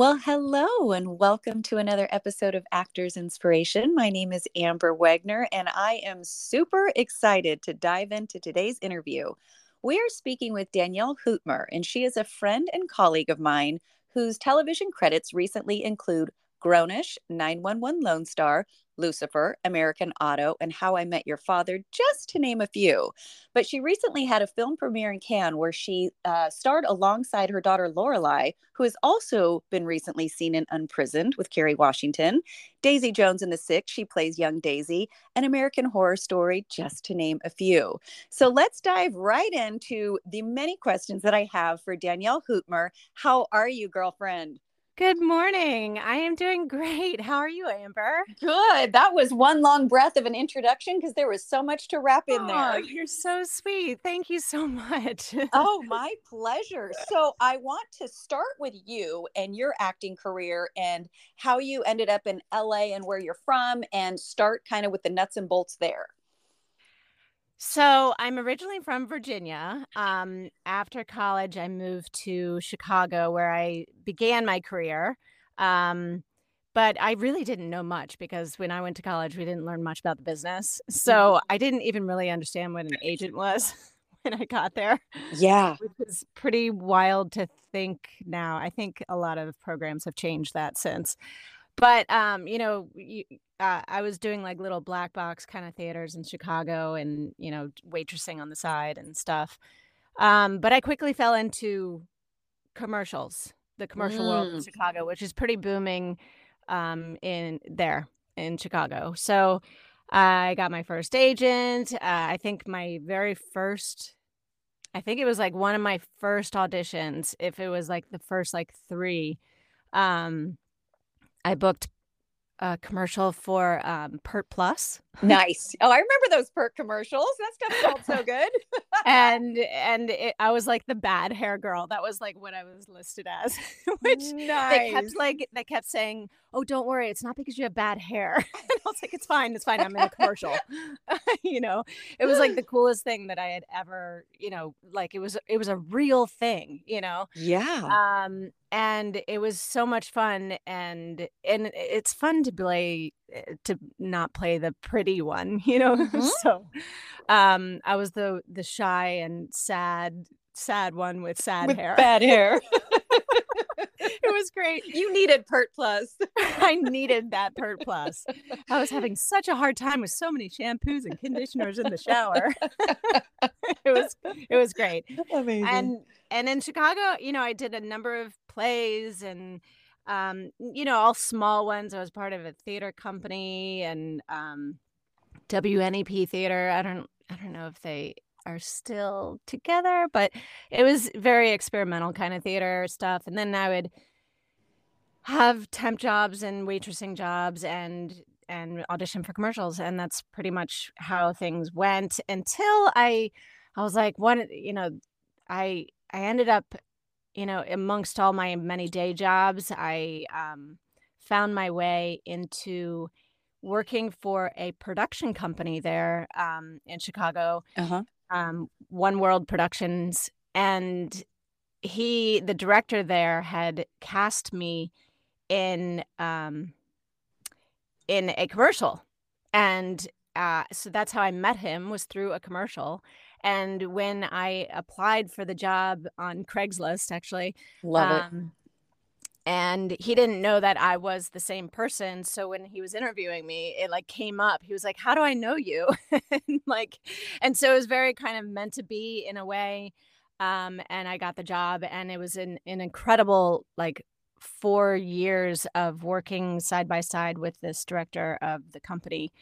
Well, hello, and welcome to another episode of Actors Inspiration. My name is Amber Wegner, and I am super excited to dive into today's interview. We are speaking with Danielle Hoetmer, and she is a friend and colleague of mine whose television credits recently include Grownish, 911 Lone Star, Lucifer, American Auto, and How I Met Your Father, just to name a few. But she recently had a film premiere in Cannes where she uh, starred alongside her daughter Lorelei, who has also been recently seen in Unprisoned with Kerry Washington. Daisy Jones in The Six, she plays young Daisy, an American Horror Story, just to name a few. So let's dive right into the many questions that I have for Danielle Hoetmer. How are you, girlfriend? Good morning. I am doing great. How are you, Amber? Good. That was one long breath of an introduction because there was so much to wrap in Oh, there. you're so sweet. Thank you so much. Oh, my pleasure. So, I want to start with you and your acting career and how you ended up in LA and where you're from, and start kind of with the nuts and bolts there. So, I'm originally from Virginia. Um, after college, I moved to Chicago where I began my career. Um, but I really didn't know much because when I went to college, we didn't learn much about the business. So, I didn't even really understand what an agent was when I got there. Yeah. Which is pretty wild to think now. I think a lot of programs have changed that since. But, um, you know, you uh, I was doing, like, little black box kinda theaters in Chicago and, you know, waitressing on the side and stuff. Um, but I quickly fell into commercials, the commercial world in Mm. Chicago, which is pretty booming, um, in there in Chicago. So, I got my first agent. Uh, I think my very first I think it was, like, one of my first auditions, if it was, like, the first, like, 3, um, I booked a commercial for, um, Pert Plus. Nice. Oh, I remember those Pert commercials. That stuff felt so good. And and it I was, like, the bad hair girl. That was, like, what I was listed as, which they kept, like they kept saying, "Oh, don't worry. It's not because you have bad hair." And I was like, "It's fine. It's fine. I'm in a commercial." You know? It was, like, the coolest thing that I had ever you know, like, it was it was a real thing, you know? Yeah. Um, and it was so much fun, and and it's fun to play eh, to not play the pretty one, you know? Mhm. So, um, I was the the shy and sad sad one with sad With hair. bad hair. It was great. You needed Pert Plus. I needed that Pert Plus. I was having such a hard time with so many shampoos and conditioners in the shower. It was it was great. Amazing. And and in Chicago, you know, I did a number of plays and um, you know, all small ones. I was part of a theater company and um WNEP theater. I don't I don't know if they are still together, but it was very experimental kind of theater stuff. And then I would have temp jobs and waitressing jobs and and audition for commercials and that's pretty much how things went until I I was like one you know I I ended up you know amongst all my many day jobs I um found my way into working for a production company there um in Chicago uh-huh. um One World Productions and he the director there had cast me in um in a commercial and uh so that's how I met him was through a commercial and when I applied for the job on Craigslist actually Love it. And he didn't know that I was the same person so when he was interviewing me it like came up he was like how do I know you and like and so it was very kind of meant to be in a way um and I got the job and it was an an incredible like 4 years of working side by side with this director of the company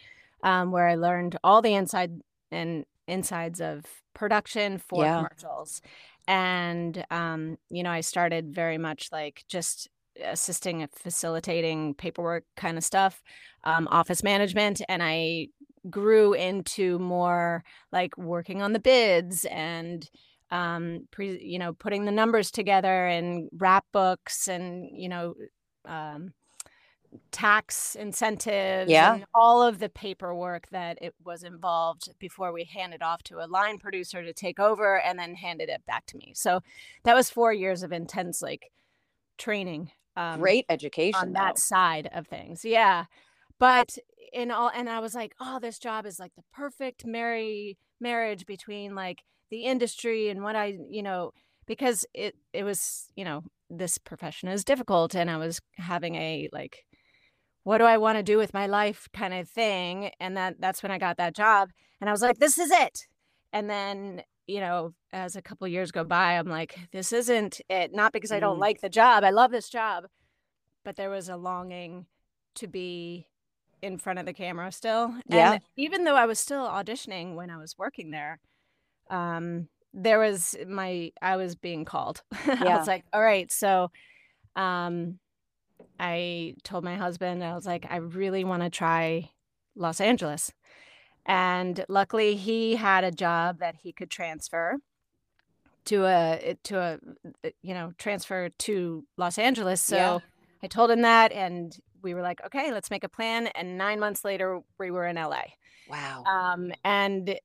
um where I learned all the inside and insides of production for Yeah. commercials and um you know I started very much like just assisting and facilitating paperwork kind of stuff um office management and I grew into more like working on the bids and um pre, you know putting the numbers together and wrap books and you know um tax incentives Yeah. and all of the paperwork that it was involved before we handed off to a line producer to take over and then handed it back to me. So that was 4 years of intense like training um, great education on that side of things. Yeah. But in all and I was like, oh, this job is like the perfect marry marriage between like the industry and what I, you know, because it it was, you know, this profession is difficult and I was having a like what do I want to do with my life kind of thing and that that's when I got that job and I was like this is it. And then, you know, as a couple years go by, I'm like this isn't it not because I don't Mm. like the job. I love this job, but there was a longing to be in front of the camera still. Yeah. And even though I was still auditioning when I was working there, um, there was my I was being called. Yeah. I was like, all right, so um I told my husband, I was like, I really want to try Los Angeles. And luckily he had a job that he could transfer to a to a you know, transfer to Los Angeles. So Yeah. I told him that and we were like, okay, let's make a plan. And nine months later, we were in LA. Wow. Um, and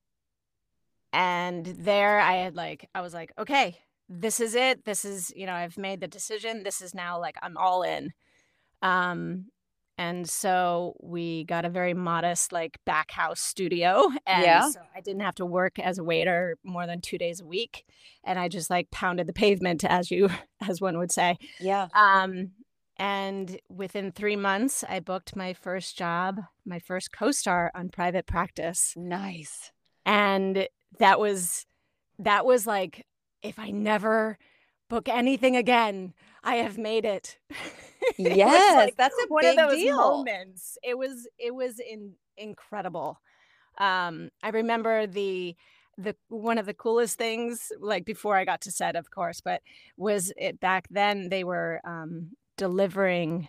and there I had like, I was like, okay, this is it. This is, you know, I've made the decision. This is now like I'm all in. Um, and so we got a very modest like back house studio. And Yeah. so I didn't have to work as a waiter more than two days a week. And I just like pounded the pavement as you as one would say. Yeah. Um, and within three months, I booked my first job, my first co star on private practice. Nice. And that was, that was like, if I never book anything again, I have made it. It Yes, like, that's a one big of those deal. moments. It was, it was in, incredible. Um, I remember the, the one of the coolest things, like before I got to set, of course, but was it back then they were um, delivering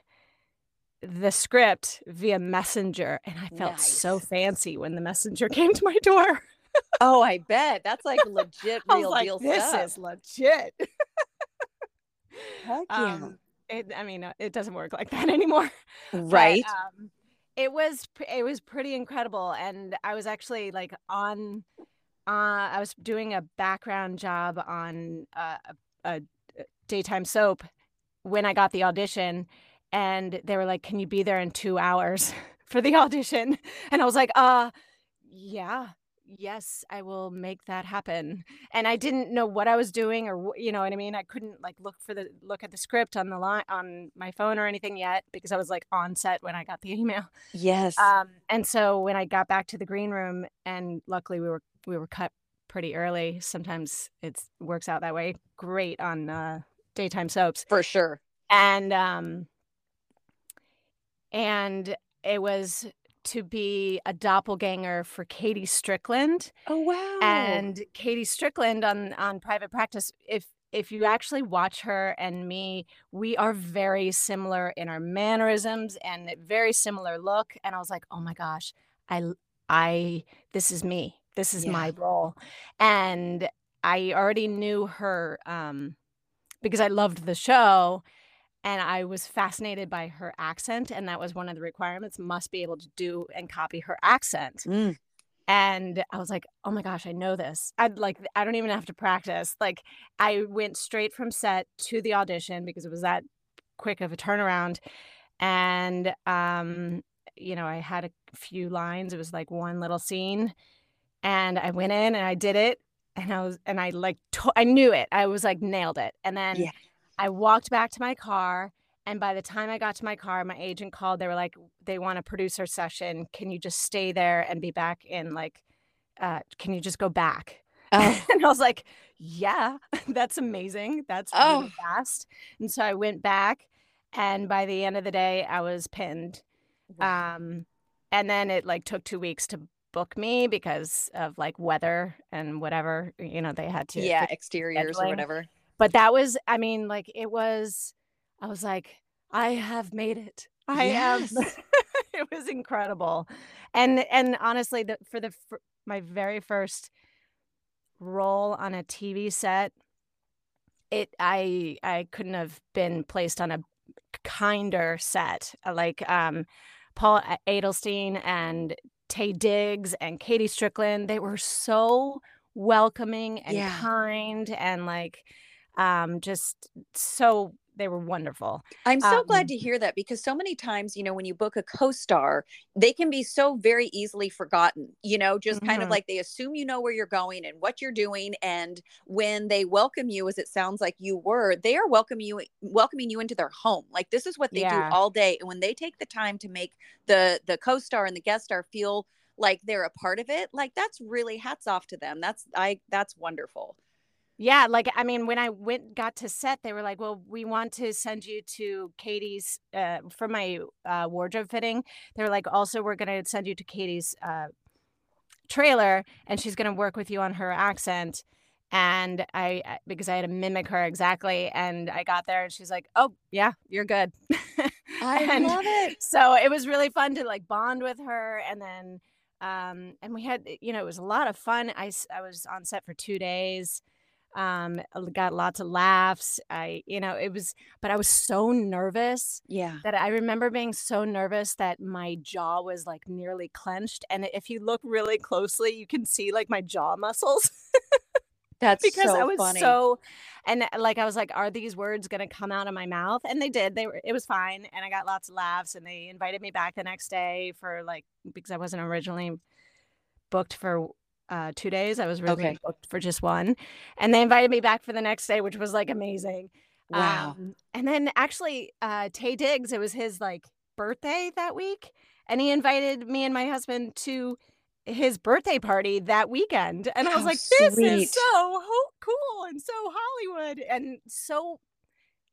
the script via messenger and i felt so fancy when the messenger came to my door Oh, I bet. That's like legit real like deal this stuff. is legit Heck yeah. um it, i mean uh, it doesn't work like that anymore. But, right. um, it was it was pretty incredible. And i was actually like on uh i was doing a background job on uh, a, a daytime soap when i got the audition. And they were like can you be there in two hours for the audition? And i was like uh yeah yes i will make that happen and i didn't know what i was doing or you know what i mean i couldn't like look for the look at the script on the line on my phone or anything yet because i was like on set when i got the email yes. um and so when i got back to the green room and luckily we were we were cut pretty early sometimes it works out that way great on uh daytime soaps for sure. and um and it was to be a doppelganger for KaDee Strickland Oh wow. and KaDee Strickland on on private practice if if you actually watch her and me we are very similar in our mannerisms and very similar look and I was like oh my gosh I I this is me this is Yeah. my role and I already knew her um because I loved the show and I was fascinated by her accent and that was one of the requirements must be able to do and copy her accent Mm, and I was like, "Oh my gosh, I know this." I'd like I don't even have to practice. Like I went straight from set to the audition because it was that quick of a turnaround. And um, you know, I had a few lines. It was like one little scene. And I went in and I did it. And I was and I like to- I knew it. I was like nailed it. And then Yeah. I walked back to my car and by the time I got to my car, my agent called. They were like, they want a producer session. Can you just stay there and be back in like, uh, can you just go back? Oh. and I was like, yeah, that's amazing. That's Oh. really fast. And so I went back. And by the end of the day, I was pinned. Wow. Um, and then it like took two weeks to book me because of like weather and whatever, you know, they had to. yeah, exteriors or whatever. But that was i mean like it was i was like i have made it i Yes. am it was incredible and and honestly the, for the fir- my very first role on a tv set it i i couldn't have been placed on a kinder set Uh, like um paul adelstein and taye diggs and KaDee Strickland they were so welcoming and Yeah. kind and like um just so they were wonderful. I'm so um, glad to hear that because so many times, you know, when you book a co-star, they can be so very easily forgotten, you know, just mm-hmm. kind of mm-hmm. like they assume you know where you're going and what you're doing and when they welcome you as it sounds like you were, they are welcoming you welcoming you into their home. Like this is what they yeah. do all day and when they take the time to make the the co-star and the guest star feel like they're a part of it, like that's really hats off to them. That's I that's wonderful. Yeah, like I mean, when I went got to set, they were like, "Well, we want to send you to KaDee's uh, for my uh, wardrobe fitting." They were like, "Also, we're going to send you to KaDee's uh, trailer, and she's going to work with you on her accent." And I, because I had to mimic her exactly, and I got there, and she's like, "Oh, yeah, you're good." I love it. So it was really fun to like bond with her, and then, um, and we had, you know, it was a lot of fun. I I was on set for two days um got lots of laughs i you know it was but i was so nervous yeah that i remember being so nervous that my jaw was like nearly clenched and if you look really closely you can see like my jaw muscles that's because so i was funny. so and like i was like are these words going to come out of my mouth and they did they were it was fine and i got lots of laughs and they invited me back the next day for like because i wasn't originally booked for uh, two days. I was really okay. booked for just one. And they invited me back for the next day, which was like amazing. Wow. Um, and then actually, uh, Taye Diggs, it was his like birthday that week. And he invited me and my husband to his birthday party that weekend. And I was like, this sweet. is so ho- cool and so Hollywood and so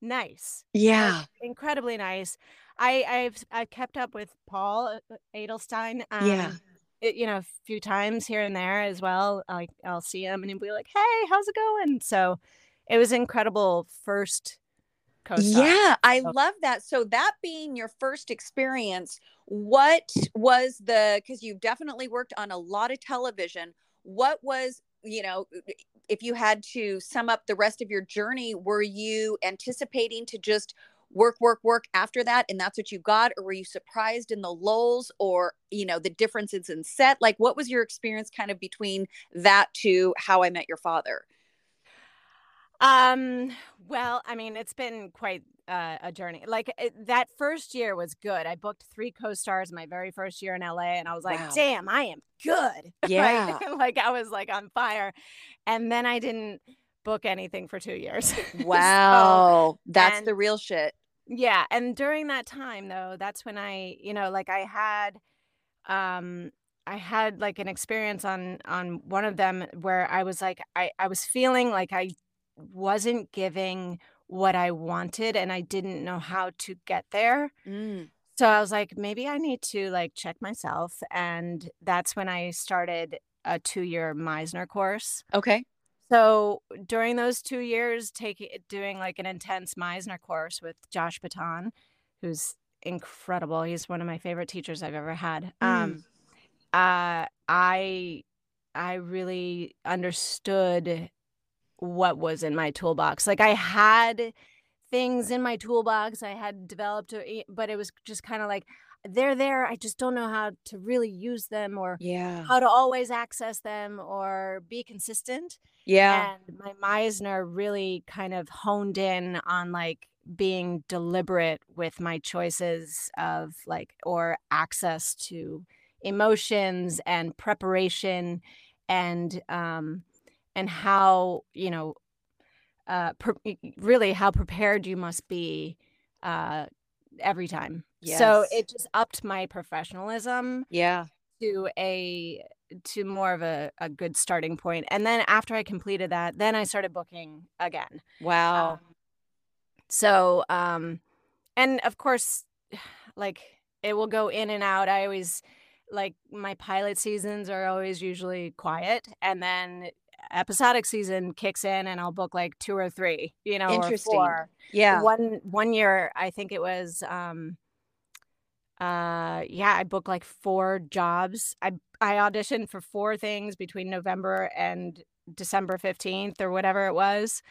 nice. Yeah. Like, incredibly nice. I, I've I've kept up with Paul uh, Adelstein. Um, yeah it, you know, a few times here and there as well. Like I'll see him and he'll be like, "Hey, how's it going?" So it was incredible first. Yeah, I love that. So that being your first experience, what was the cuz you've definitely worked on a lot of television. What was, you know, if you had to sum up the rest of your journey, were you anticipating to just work work work after that and that's what you got or were you surprised in the lulls or you know the differences in set like what was your experience kind of between that to how i met your father um well i mean it's been quite uh, a journey like it, that first year was good i booked three co-stars my very first year in la and i was like wow. damn i am good yeah like i was like on fire and then i didn't book anything for two years. Wow. so, That's and, the real shit. Yeah, and during that time though, that's when I, you know, like I had um I had like an experience on on one of them where I was like I I was feeling like I wasn't giving what I wanted and I didn't know how to get there. Mm. So I was like maybe I need to like check myself and that's when I started a 2-year Meisner course. Okay. So during those two years, taking doing like an intense Meisner course with Josh Baton, who's incredible. He's one of my favorite teachers I've ever had. Mm. Um, uh, I I really understood what was in my toolbox. Like I had things in my toolbox I had developed, but it was just kind of like they're there. I just don't know how to really use them or yeah. how to always access them or be consistent. Yeah. And my Meisner really kind of honed in on like being deliberate with my choices of like or access to emotions and preparation and um and how you know uh pre- really how prepared you must be uh every time. Yes. So it just upped my professionalism. Yeah. To a to more of a, a good starting point. And then after I completed that, then I started booking again. Wow. Um, so um and of course like it will go in and out. I always like my pilot seasons are always usually quiet and then episodic season kicks in and I'll book like two or three, you know, Interesting. or four. Yeah. One one year I think it was um uh yeah, I booked like four jobs. I I auditioned for four things between November and December 15th or whatever it was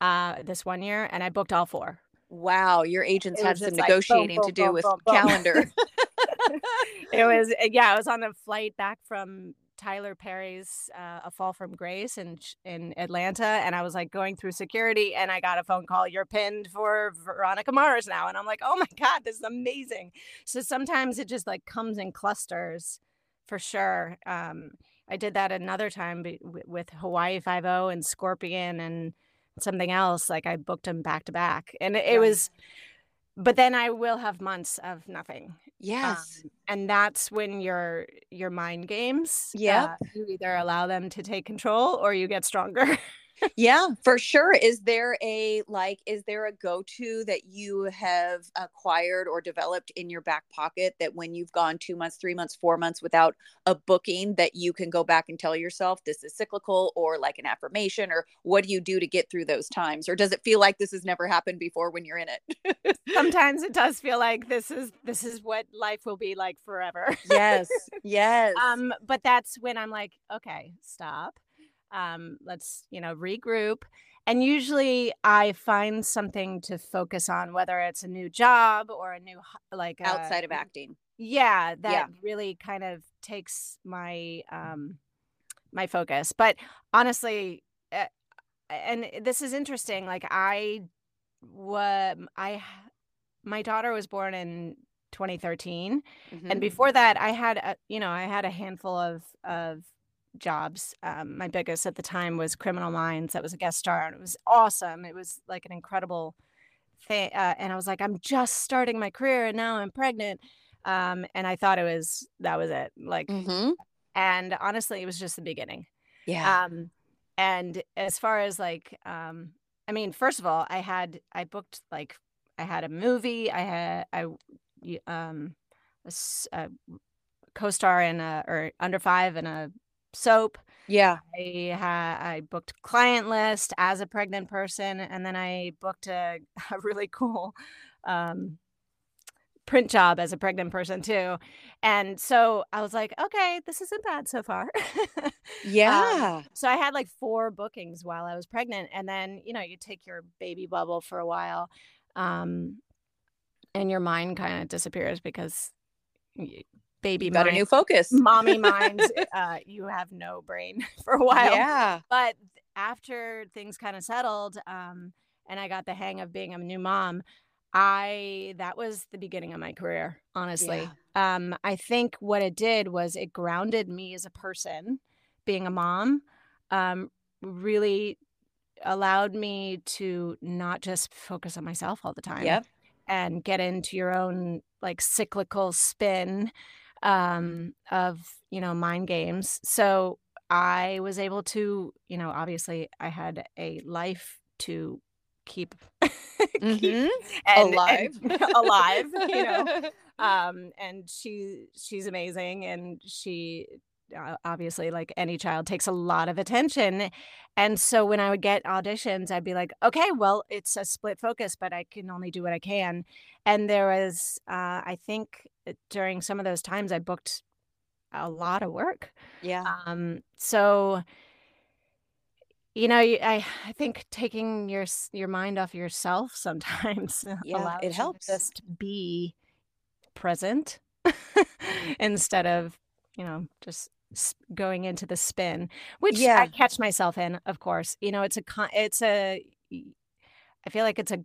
uh this one year and I booked all four. Wow, your agents had some like negotiating boom, boom, to do boom, with calendar. it was yeah, I was on a flight back from Tyler Perry's uh, A Fall from Grace in in Atlanta, and I was like going through security, and I got a phone call. You're pinned for Veronica Mars now, and I'm like, oh my god, this is amazing. So sometimes it just like comes in clusters, for sure. Um, I did that another time with Hawaii Five O and Scorpion and something else. Like I booked them back to back, and it, it was. But then I will have months of nothing Yes. Um, and that's when your your mind games. Yeah. Uh, you either allow them to take control or you get stronger. yeah, for sure. Is there a like is there a go-to that you have acquired or developed in your back pocket that when you've gone 2 months, 3 months, 4 months without a booking that you can go back and tell yourself this is cyclical or like an affirmation or what do you do to get through those times or does it feel like this has never happened before when you're in it? Sometimes it does feel like this is this is what life will be like forever. yes. Yes. Um but that's when I'm like okay, stop um, let's you know regroup and usually i find something to focus on whether it's a new job or a new like outside uh, of acting yeah that yeah. really kind of takes my um my focus but honestly uh, and this is interesting like i what i my daughter was born in 2013 mm-hmm. and before that i had a you know i had a handful of of jobs. Um, my biggest at the time was Criminal Minds. That was a guest star, and it was awesome. It was like an incredible thing. Uh, and I was like, I'm just starting my career, and now I'm pregnant. Um, and I thought it was that was it. Like, mm-hmm. and honestly, it was just the beginning. Yeah. Um, and as far as like, um, I mean, first of all, I had I booked like I had a movie. I had I um a, a co-star in a or under five in a soap. Yeah. I had I booked client list as a pregnant person and then I booked a, a really cool um, print job as a pregnant person too. And so I was like, okay, this isn't bad so far. Um, yeah. Um, so I had like four bookings while I was pregnant and then, you know, you take your baby bubble for a while. Um, and your mind kind of disappears because baby got mind, a new focus mommy mind uh, you have no brain for a while yeah but after things kind of settled um, and i got the hang of being a new mom i that was the beginning of my career honestly yeah. um, i think what it did was it grounded me as a person being a mom um, really allowed me to not just focus on myself all the time yep. and get into your own like cyclical spin um, of you know mind games. So I was able to, you know, obviously I had a life to keep, mm-hmm. keep and, alive, and alive, you know. Um, and she she's amazing, and she uh, obviously like any child takes a lot of attention and so when i would get auditions i'd be like okay well it's a split focus but i can only do what i can and there was uh, i think during some of those times i booked a lot of work yeah um so you know i i think taking your your mind off yourself sometimes yeah it helps just be present instead of you know just going into the spin, which yeah. I catch myself in, of course. You know, it's a it's a I feel like it's a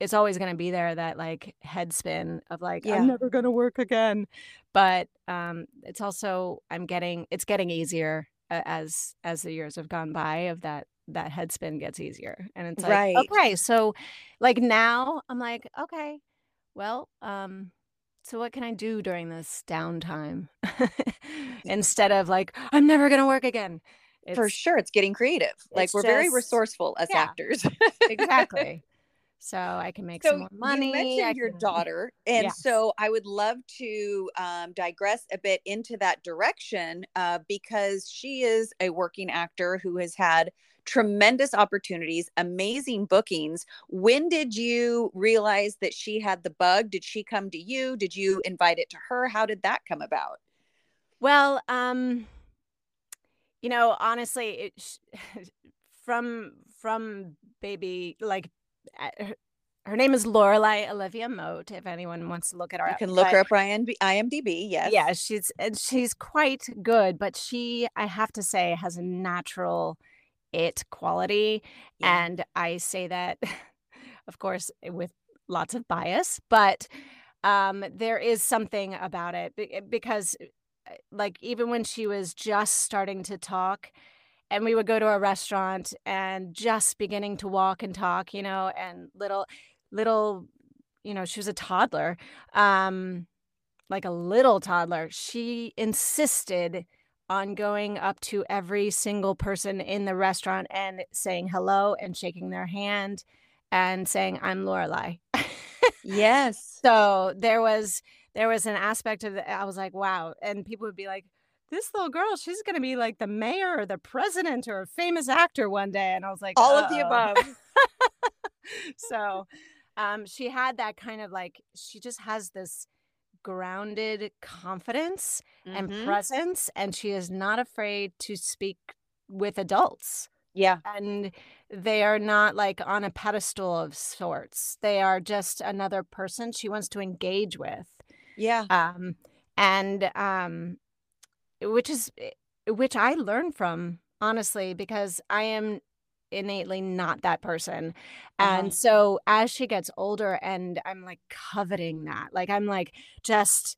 it's always going to be there that like head spin of like yeah. I'm never going to work again. But um it's also I'm getting it's getting easier as as the years have gone by of that that head spin gets easier and it's like right. okay so like now i'm like okay well um so what can I do during this downtime instead of like I'm never going to work again? It's, For sure, it's getting creative. Like we're just, very resourceful as yeah, actors. exactly. So I can make so some more money. You mentioned I your daughter, and yes. so I would love to um, digress a bit into that direction uh, because she is a working actor who has had tremendous opportunities, amazing bookings. When did you realize that she had the bug? Did she come to you? Did you invite it to her? How did that come about? Well, um, you know, honestly, it, from from baby like her, her name is Lorelei Olivia Mote. If anyone wants to look at her, you can look but, her up on IMDb. Yes, yeah, she's and she's quite good, but she, I have to say, has a natural it quality, yeah. and I say that, of course, with lots of bias, but um, there is something about it because, uh, like, even when she was just starting to talk and we would go to a restaurant and just beginning to walk and talk, you know, and little, little, you know, she was a toddler, um, like a little toddler. She insisted on going up to every single person in the restaurant and saying hello and shaking their hand and saying, I'm Lorelei. yes. So there was there was an aspect of it. I was like, wow. And people would be like, this little girl, she's going to be like the mayor or the president or a famous actor one day. And I was like, all Uh-oh. of the above. so um, she had that kind of like, she just has this grounded confidence mm-hmm. and presence. And she is not afraid to speak with adults. Yeah. And they are not like on a pedestal of sorts. They are just another person she wants to engage with. Yeah. Um, and um, which is eh, which I learned from honestly because I am innately not that person. And uh-huh. so as she gets older and I'm like coveting that. Like I'm like just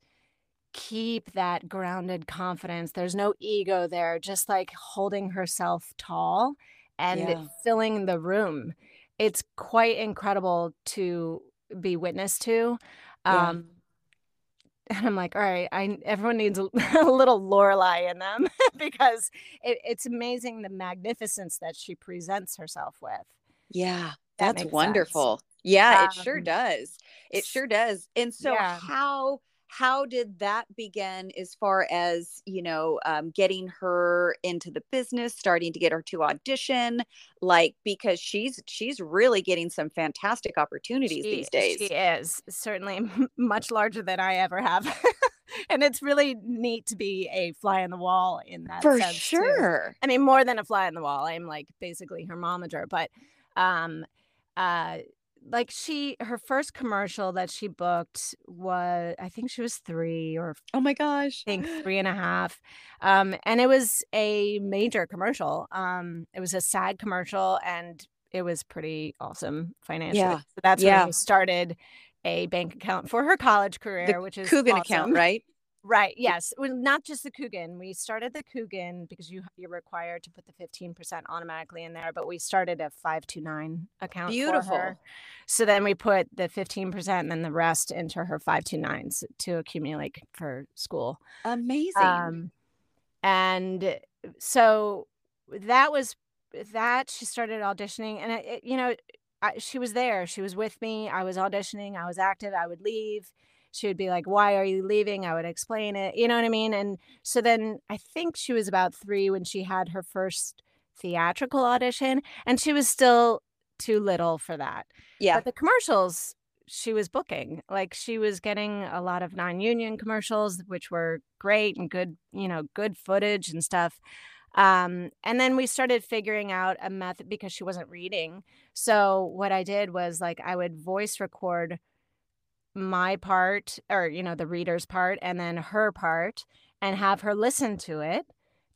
keep that grounded confidence. There's no ego there, just like holding herself tall and yeah. filling the room. It's quite incredible to be witness to. Um, and I'm like, all right, I everyone needs a, a little Lorelei in them because it, it's amazing the magnificence that she presents herself with. Yeah, that that's wonderful. Sense. Yeah, um, it sure um, does. It sure does. And so, yeah. how how did that begin as far as you know um, getting her into the business starting to get her to audition? Like because she's she's really getting some fantastic opportunities she, these days. she is certainly much larger than i ever have. And it's really neat to be a fly on the wall in that for sure too. i mean more than a fly on the wall i'm like basically her momager but um uh like she her first commercial that she booked was I think she was three or oh my gosh, I think three and a half. Um, and it was a major commercial. Um, it was a sad commercial and it was pretty awesome financially. Yeah. So that's yeah. when we started a bank account for her college career, the which is Coogan awesome. account, right? Right. Yes. Well, not just the Coogan. We started the Coogan because you you're required to put the 15% automatically in there, but we started a 529 account. Beautiful. So then we put the 15% and then the rest into her 529s to accumulate for school. Amazing. Um, and so that was that she started auditioning and it, it, you know I, she was there she was with me i was auditioning i was active i would leave she would be like, Why are you leaving? I would explain it. You know what I mean? And so then I think she was about three when she had her first theatrical audition, and she was still too little for that. Yeah. But the commercials, she was booking. Like she was getting a lot of non union commercials, which were great and good, you know, good footage and stuff. Um, and then we started figuring out a method because she wasn't reading. So what I did was like I would voice record my part or you know the reader's part and then her part and have her listen to it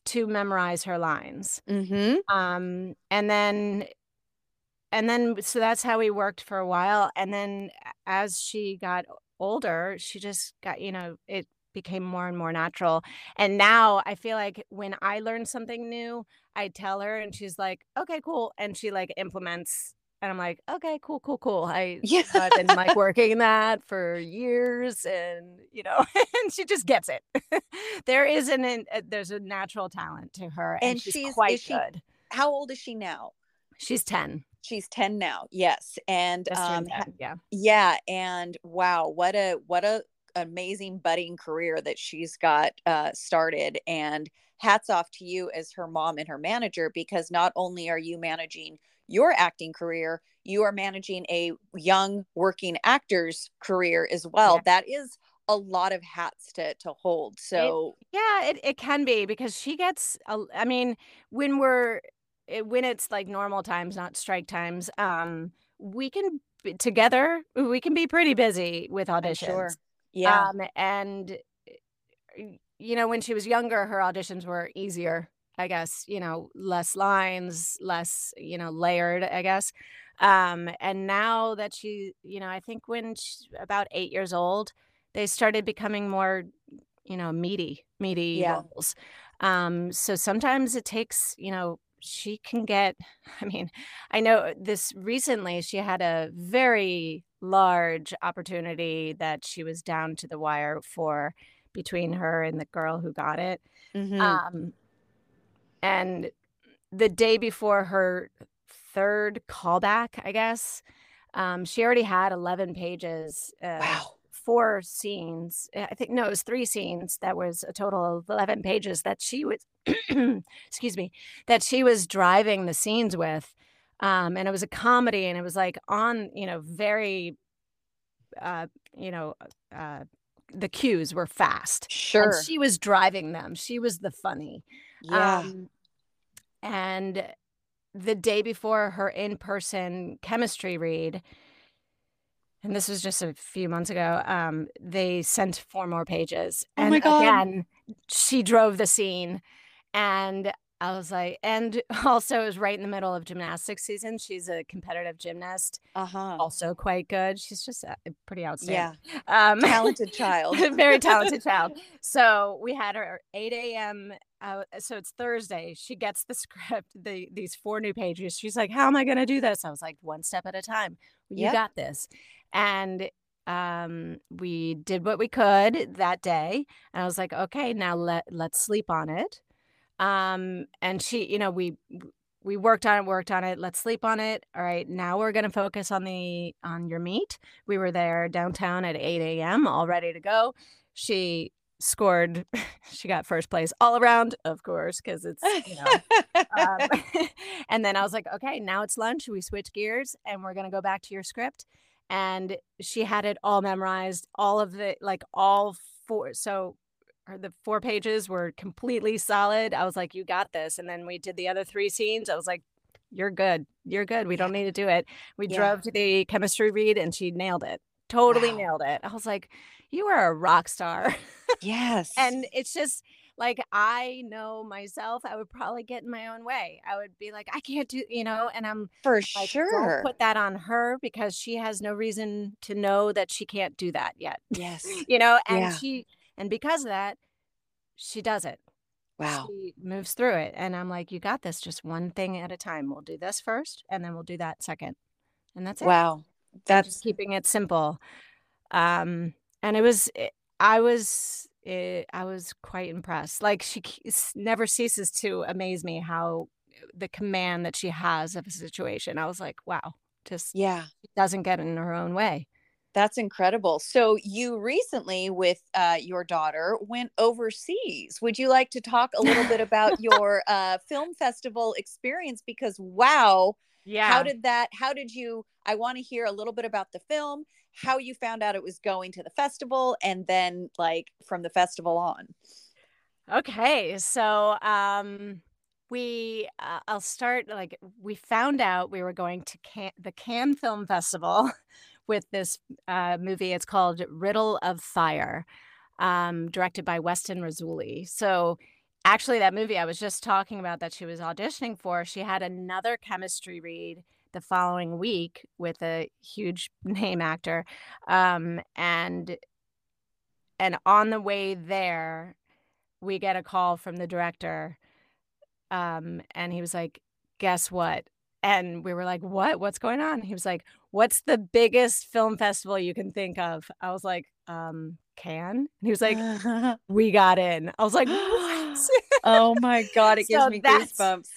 to memorize her lines. Mm-hmm. um and then and then so that's how we worked for a while. And then as she got older she just got you know it became more and more natural. And now i feel like when i learn something new i tell her and she's like okay cool. And she like implements and I'm like, okay, cool, cool, cool. I yeah. I've been like working that for years, and you know, and she just gets it. there is an, an uh, there's a natural talent to her, and, and she's, she's quite she, good. How old is she now? She's ten. She's ten now. Yes, and um, 10, yeah, yeah, and wow, what a what a amazing budding career that she's got uh, started, and hats off to you as her mom and her manager because not only are you managing your acting career, you are managing a young working actor's career as well. Yeah. That is a lot of hats to to hold. So it, yeah, it, it can be because she gets. A, I mean, when we're when it's like normal times, not strike times, um, we can together we can be pretty busy with auditions. Sure. Yeah. Um, and you know, when she was younger, her auditions were easier. I guess you know, less lines, less you know, layered. I guess. Um, and now that she, you know, I think when she's about eight years old, they started becoming more, you know, meaty, meaty yeah. roles. Um, so sometimes it takes, you know, she can get, I mean, I know this recently, she had a very large opportunity that she was down to the wire for between her and the girl who got it. Mm-hmm. Um, and the day before her third callback, I guess, um, she already had 11 pages. Uh, wow four scenes. I think no, it was three scenes. That was a total of eleven pages that she was, excuse me, that she was driving the scenes with, um, and it was a comedy, and it was like on, you know, very, uh, you know, uh, the cues were fast. Sure, and she was driving them. She was the funny. Yeah, um, and the day before her in-person chemistry read and this was just a few months ago, um, they sent four more pages. Oh and my God. again, she drove the scene. And I was like, and also it was right in the middle of gymnastics season. She's a competitive gymnast, uh-huh. also quite good. She's just uh, pretty outstanding. Yeah, um, talented child, very talented child. So we had her 8 a.m. Uh, so it's Thursday. She gets the script, the these four new pages. She's like, "How am I going to do this?" I was like, "One step at a time. You yep. got this." And um, we did what we could that day. And I was like, okay, now let let's sleep on it. Um, and she, you know, we we worked on it, worked on it. Let's sleep on it. All right, now we're gonna focus on the on your meet. We were there downtown at 8 a.m. all ready to go. She scored she got first place all around of course because it's you know um, and then i was like okay now it's lunch we switch gears and we're going to go back to your script and she had it all memorized all of the like all four so the four pages were completely solid i was like you got this and then we did the other three scenes i was like you're good you're good we don't need to do it we yeah. drove to the chemistry read and she nailed it totally wow. nailed it i was like you are a rock star yes and it's just like I know myself, I would probably get in my own way. I would be like, I can't do, you know, and I'm for like, sure. put that on her because she has no reason to know that she can't do that yet. Yes. you know, and yeah. she, and because of that, she does it. Wow. She moves through it. And I'm like, you got this just one thing at a time. We'll do this first and then we'll do that second. And that's it. Wow. That's just keeping it simple. Um, and it was, it, I was it, I was quite impressed. Like she never ceases to amaze me how uh, the command that she has of a situation. I was like, wow, just yeah, doesn't get in her own way. That's incredible. So you recently, with uh, your daughter, went overseas. Would you like to talk a little bit about your uh, film festival experience? Because wow, yeah, how did that? How did you? I want to hear a little bit about the film how you found out it was going to the festival and then like from the festival on okay so um we uh, i'll start like we found out we were going to Can- the cannes film festival with this uh, movie it's called riddle of fire um, directed by weston Razooli. so actually that movie i was just talking about that she was auditioning for she had another chemistry read the following week with a huge name actor um, and and on the way there we get a call from the director um, and he was like guess what? And we were like what? What's going on? He was like what's the biggest film festival you can think of? I was like um Cannes? And he was like we got in. I was like what oh my god it gives so me goosebumps.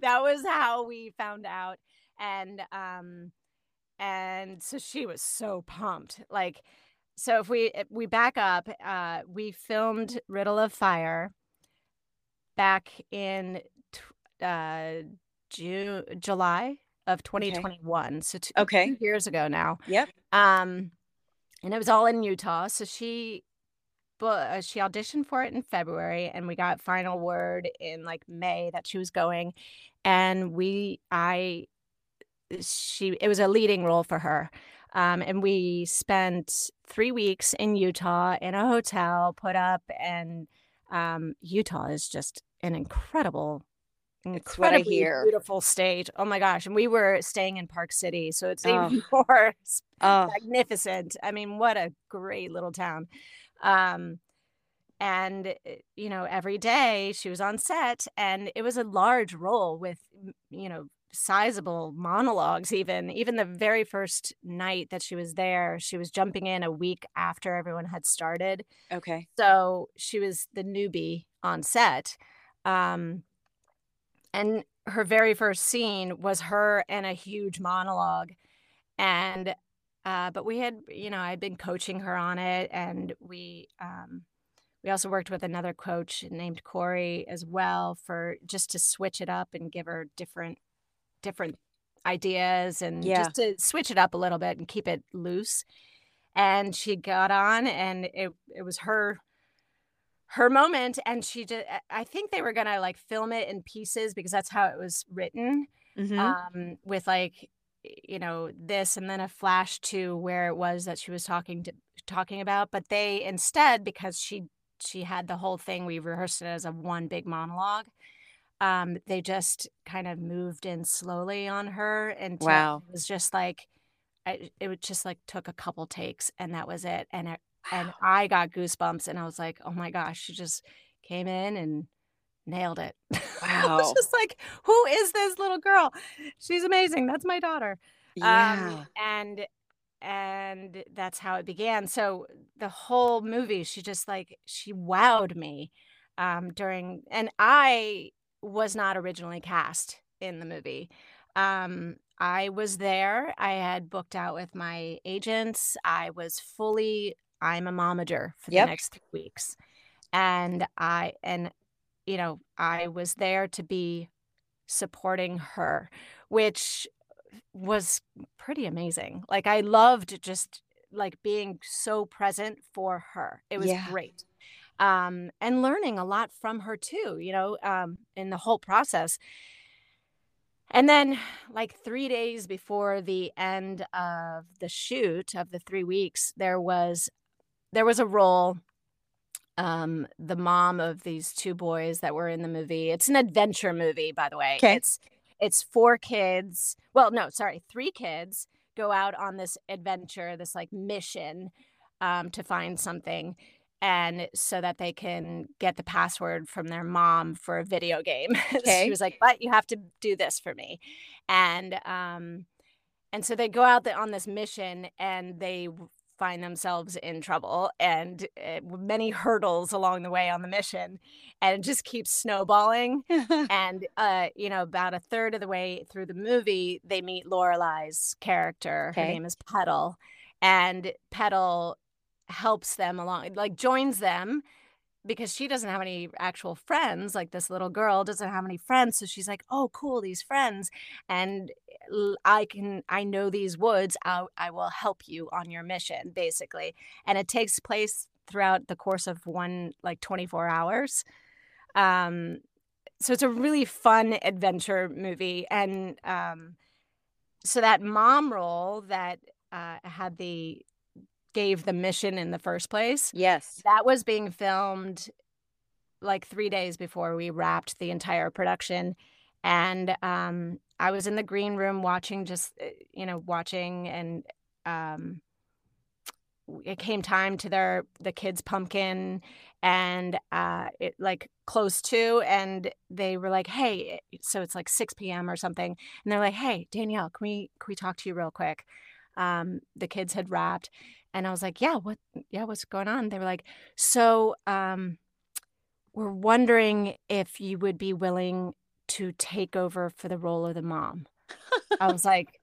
that was how we found out and um and so she was so pumped like so if we if we back up uh we filmed riddle of fire back in uh june july of 2021 okay. so two, okay. two years ago now. Yep. Um and it was all in utah so she but uh, she auditioned for it in February and we got final word in like May that she was going and we I she it was a leading role for her. Um, and we spent three weeks in Utah in a hotel, put up, and um, Utah is just an incredible, incredibly beautiful state. Oh my gosh! And we were staying in Park City, so it's oh. even more oh. magnificent. I mean, what a great little town. Um, and eh, you know every day she was on set and it was a large role with you know sizable monologues even even the very first night that she was there she was jumping in a week after everyone had started. Okay. So she was the newbie on set. Um and her very first scene was her and a huge monologue and uh but we had you know i'd been coaching her on it and we um we also worked with another coach named Corey as well for just to switch it up and give her different different ideas and yeah. just to switch it up a little bit and keep it loose. And she got on and it it was her her moment and she just I think they were going to like film it in pieces because that's how it was written. Mm-hmm. Um with like you know this and then a flash to where it was that she was talking to talking about but they instead because she she had the whole thing we rehearsed it as a one big monologue um, they just kind of moved in slowly on her and wow. it was just like I, it just like took a couple takes and that was it and it, wow. and I got goosebumps and I was like oh my gosh she just came in and nailed it wow I was just like who is this little girl she's amazing that's my daughter um, yeah um, and and that's how it began so the whole movie she just like she wowed me um during and I was not originally cast in the movie. Um, I was there. I had booked out with my agents. I was fully, I'm a momager for yep. the next three weeks. And I, and, you know, I was there to be supporting her, which was pretty amazing. Like, I loved just like being so present for her. It was yeah. great um, and learning a lot from her too, you know, um, in the whole process. And then, like three days before the end of the shoot of the three weeks, there was there was a role. Um, the mom of these two boys that were in the movie. It's an adventure movie, by the way. Okay. It's it's four kids. Well, no, sorry, three kids go out on this adventure, this like mission um, to find something and so that they can get the password from their mom for a video game. Okay. she was like, "But you have to do this for me," and um, and so they go out on this mission and they find themselves in trouble and uh, many hurdles along the way on the mission and it just keeps snowballing and uh you know about a third of the way through the movie they meet Lorelei's character okay. her name is Petal and Petal helps them along, like joins them because she doesn't have any actual friends. Like this little girl doesn't have any friends. So she's like, oh, cool, these friends. And I can, I know these woods. I, I will help you on your mission, basically. And it takes place throughout the course of one, like 24 hours. Um, so it's a really fun adventure movie. And um, so that mom role that uh, had the gave the mission in the first place. Yes. That was being filmed like three days before we wrapped the entire production. And um, I was in the green room watching, just, eh, you know, watching. And um, it came time to their, the kids' pumpkin and uh, it like close to. And they were like, hey, so it's like 6 p.m. or something. And they're like, hey, Danielle, can we, can we talk to you real quick? Um, the kids had wrapped and I was like, yeah, what, yeah, what's going on? They were like, so um, we're wondering if you would be willing to take over for the role of the mom. I was like,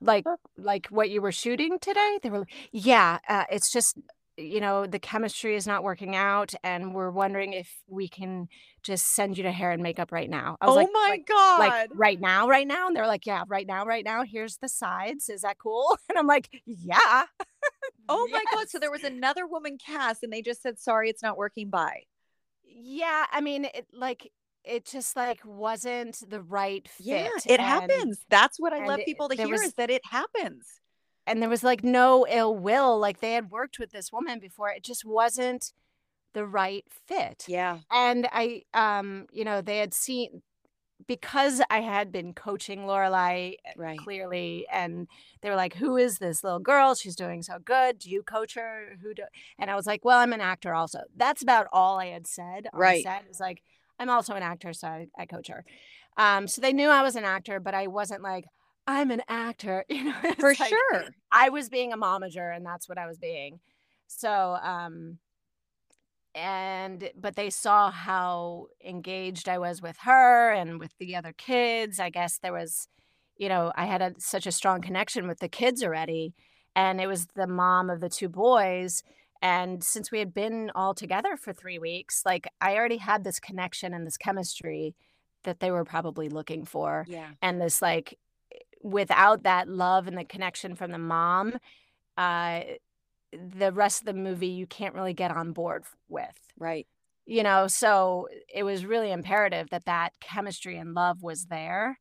like, like what you were shooting today? They were like, yeah, uh, it's just you know the chemistry is not working out and we're wondering if we can just send you to hair and makeup right now. I was oh like, my like, god. like right now right now? And they're like yeah right now right now here's the sides. Is that cool? And i'm like yeah. Oh yes. my god. So there was another woman cast and they just said sorry it's not working. By yeah i mean it like it just like wasn't the right fit. Yeah, it and, happens. That's what I love people to hear was- is that it happens. and there was like no ill will. Like they had worked with this woman before. It just wasn't the right fit. Yeah. And I, um, you know, they had seen because I had been coaching Lorelei Right. clearly, and they were like, "Who is this little girl? She's doing so good. Do you coach her? Who do?" And I was like, "Well, I'm an actor also." That's about all I had said. Right. Set. It was like, "I'm also an actor, so I, I coach her." Um, so they knew I was an actor, but I wasn't like, "I'm an actor," you know. For like, sure. I was being a momager, and that's what I was being. So, um, and but they saw how engaged I was with her and with the other kids. I guess there was, you know, I had a, such a strong connection with the kids already, and it was the mom of the two boys. And since we had been all together for three weeks, like I already had this connection and this chemistry that they were probably looking for Yeah. and this like without that love and the connection from the mom uh the rest of the movie you can't really get on board with Right. you know so it was really imperative that that chemistry and love was there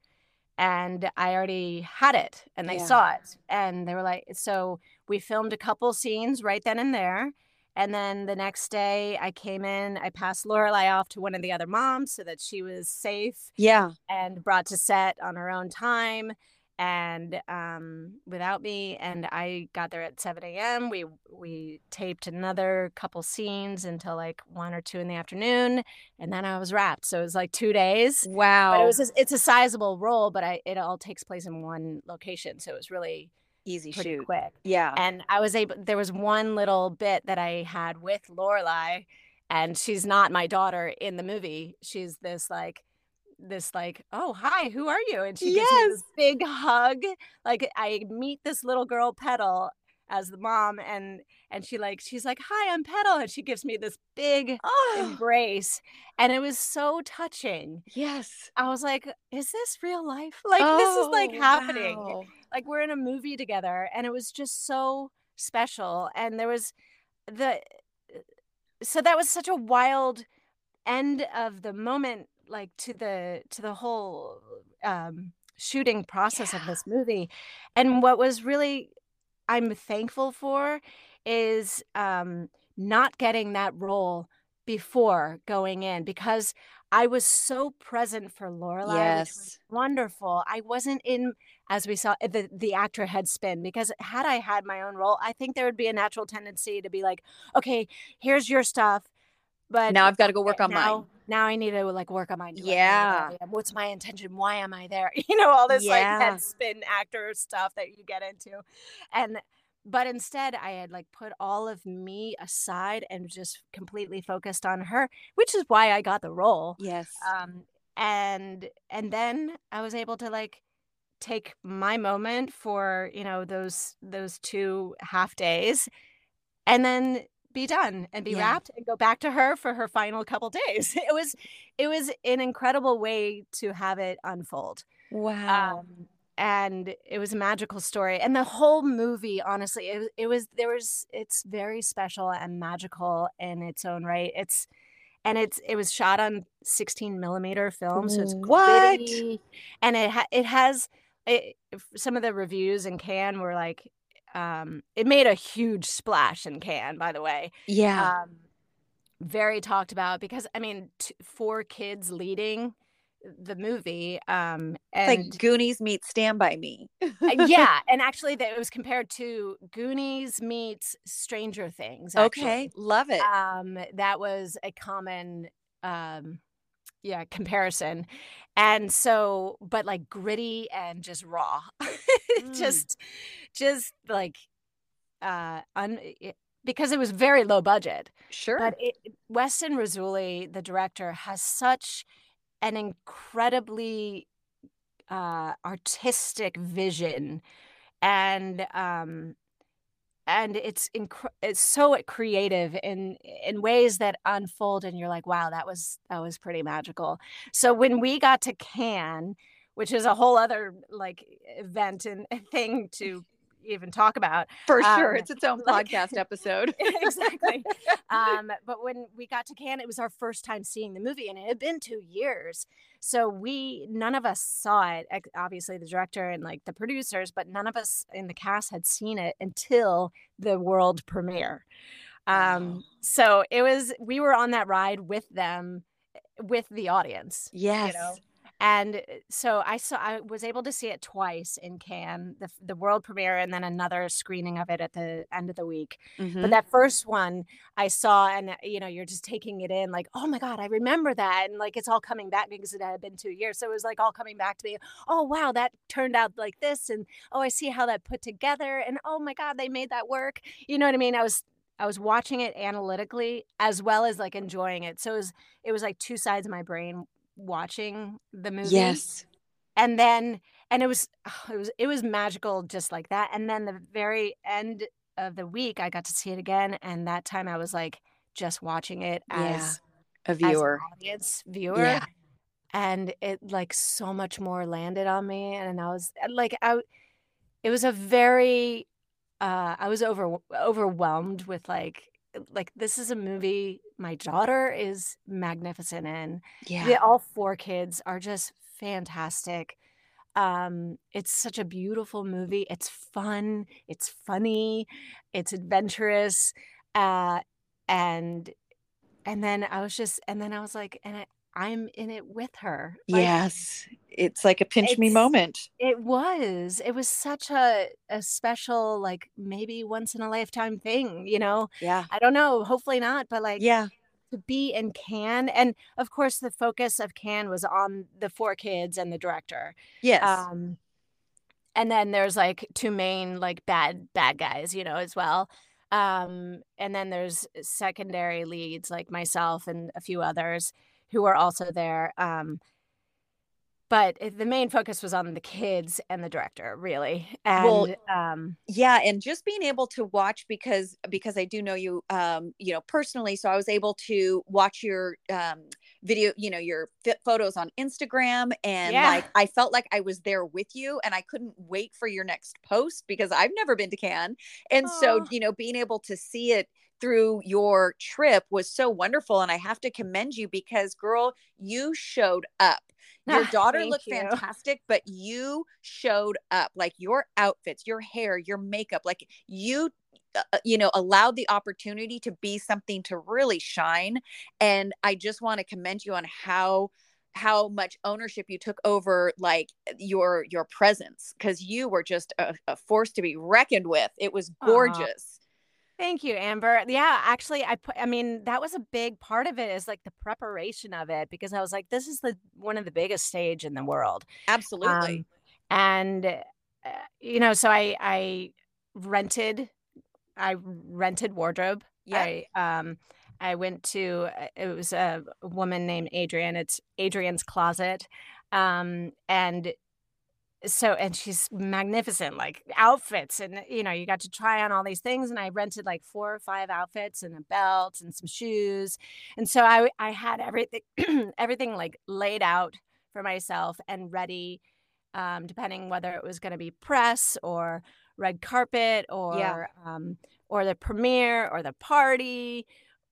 and i already had it and they Yeah. saw it and they were like so we filmed a couple scenes right then and there and then the next day i came in i passed lorelei off to one of the other moms so that she was safe Yeah. and brought to set on her own time and um, without me and i got there at 7 a.m we we taped another couple scenes until like one or two in the afternoon and then i was wrapped so it was like two days Wow. but it was a, it's a sizable role but i it all takes place in one location so it was really easy pretty shoot. quick Yeah. and I was able. There was one little bit that I had with Lorelei, and she's not my daughter in the movie. She's this like, this like, oh hi, who are you? And she gives me this big hug. Like I meet this little girl Petal as the mom, and and she like she's like, hi, I'm Petal, and she gives me this big Oh, embrace, and it was so touching. yes. I was like, is this real life? Like this is like Oh, happening wow. Like we're in a movie together and it was just so special and there was the so that was such a wild end of the moment like to the to the whole um shooting process of this movie and what was really i'm thankful for is um not getting that role before going in because i was so present for lorelei which was Yes. wonderful i wasn't in as we saw the the actor head spin because had I had my own role, I think there would be a natural tendency to be like, okay, here's your stuff, but Now I've got to go work on now, mine. now I need to like work on mine. Do I know what Yeah. Am? What's my intention? Why am I there? You know, all this like head spin actor stuff that you get into, and but instead I had like put all of me aside and just completely focused on her, which is why I got the role Yes. um and and then i was able to like take my moment for you know those those two half days and then be done and be Yeah. wrapped and go back to her for her final couple days it was it was an incredible way to have it unfold wow. um and it was a magical story and the whole movie honestly it, was- it was there was it's very special and magical in its own right it's and it's it was shot on 16 millimeter film so it's What? gritty, and it ha- it has it, some of the reviews in Cannes were like um it made a huge splash in Cannes by the way yeah. um very talked about because i mean t- four kids leading the movie um and like Goonies meets Stand by Me. uh, yeah and actually that it was compared to goonies meets stranger things Okay. Love it. um that was a common um yeah comparison and so but like gritty and just raw Mm. just just like uh un- it- because it was very low budget sure. but it, Weston Razooli, the director, has such an incredibly uh, artistic vision, and um, and it's inc- it's so creative in in ways that unfold, and you're like, wow, that was that was pretty magical. So when we got to Cannes, which is a whole other like event and thing to even talk about. For sure. Um, it's its own like, podcast episode. exactly. um, but when we got to Cannes, it was our first time seeing the movie, and it had been two years. So we, none of us saw it. Obviously, the director and like the producers, but none of us in the cast had seen it until the world premiere. Um, so it was, we were on that ride with them, with the audience. Yes. You know? And uh, so I saw I was able to see it twice in Cannes, the the world premiere, and then another screening of it at the end of the week. Mm-hmm. But that first one I saw, and uh, you know, you're just taking it in, like, oh my god, I remember that, and like it's all coming back because it had been two years, so it was like all coming back to me. Oh wow, that turned out like this, and oh, I see how that put together, and oh my god, they made that work. You know what I mean? I was I was watching it analytically as well as like enjoying it. So it was it was like two sides of my brain watching the movie. Yes. And then and it was it was it was magical just like that. And then the very end of the week I got to see it again and that time I was like just watching it as yeah. a viewer. As audience viewer. Yeah. And it like so much more landed on me and I was like I it was a very uh I was over overwhelmed with like like this is a movie my daughter is magnificent in. Yeah. all four kids are just fantastic. Um, it's such a beautiful movie. It's fun, it's funny, it's adventurous. Uh, and and then I was just and then I was like, and I, I'm in it with her. Like, yes. It's like a pinch me moment. It was. It was such a a special like maybe once in a lifetime thing, you know. Yeah. I don't know, hopefully not, but like Yeah. To be in Cannes and of course the focus of Cannes was on the four kids and the director. Yes. Um and then there's like two main like bad bad guys, you know, as well. Um and then there's secondary leads like myself and a few others who are also there. Um, but the main focus was on the kids and the director really and well, um yeah and just being able to watch because because i do know you um you know personally so i was able to watch your um video you know your photos on instagram and yeah. like i felt like i was there with you and i couldn't wait for your next post because i've never been to cannes and Aww. so you know being able to see it through your trip was so wonderful. And I have to commend you because, girl, you showed up. Your daughter looked you. fantastic, but you showed up like your outfits, your hair, your makeup, like you uh, uh, you know allowed the opportunity to be something to really shine and i just want to commend you on how how much ownership you took over like your your presence because you were just a, a, force to be reckoned with it was gorgeous Thank you, Amber. Yeah, actually, I put. I mean, that was a big part of it. Is like the preparation of it because I was like, this is the one of the biggest stage in the world. Absolutely. Um, and uh, you know, so I I rented, I rented wardrobe. Yeah. I um, I went to. Uh, it was a woman named Adrian. It's Adrian's Closet. Um, and so and she's magnificent like outfits and you know you got to try on all these things and i rented like four or five outfits and a belt and some shoes and so i i had everything everything like laid out for myself and ready um depending whether it was going to be press or red carpet or yeah. um or the premiere or the party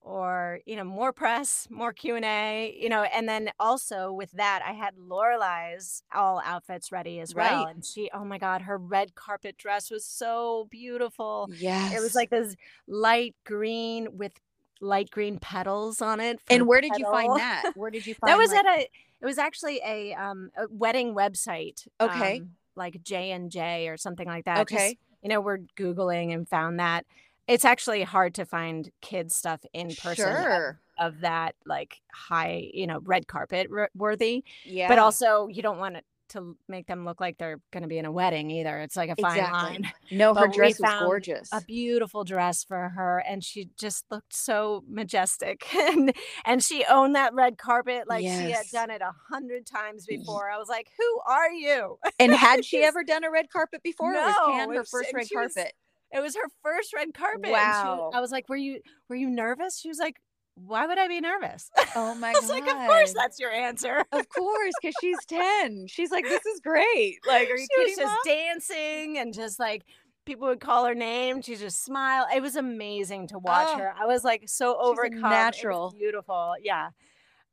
or you know more press more q&a you know and then also with that i had lorelei's all outfits ready as well right. and she oh my god her red carpet dress was so beautiful. Yeah it was like this light green with light green petals on it and where did you find that? Where did you find that was like- at a it was actually a um a wedding website okay. um, like j and j or something like that okay Just, you know we're googling and found that it's actually hard to find kids stuff in person sure. of, of, that like high you know red carpet r- worthy yeah but also you don't want it to make them look like they're going to be in a wedding either it's like a fine exactly. line no her dress was gorgeous a beautiful dress for her and she just looked so majestic and and she owned that red carpet like yes. she had done it a hundred times before i was like who are you and had she ever done a red carpet before no, was her first red carpet was, it was her first red carpet. Wow. I was like, "Were you were you nervous?" She was like, "Why would I be nervous?" Oh my god! Like, of course, that's your answer. of course, because she's ten. She's like, "This is great." Like, are you she kidding? was just dancing and just like people would call her name. She just smile. It was amazing to watch oh, her. I was like so overcome. Natural, beautiful. Yeah.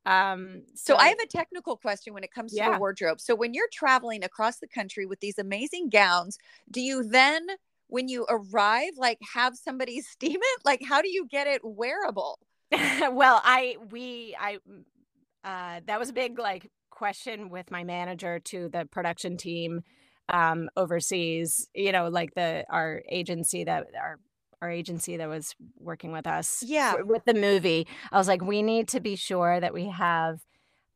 Um, so, so, I have a technical question when it comes to yeah. the wardrobe. So when you're traveling across the country with these amazing gowns, do you then when you arrive like have somebody steam it? Like how do you get it wearable? well, I we I uh that was a big like question with my manager to the production team um overseas, you know, like the our agency that our our agency that was working with us yeah. for, with the movie. I was like we need to be sure that we have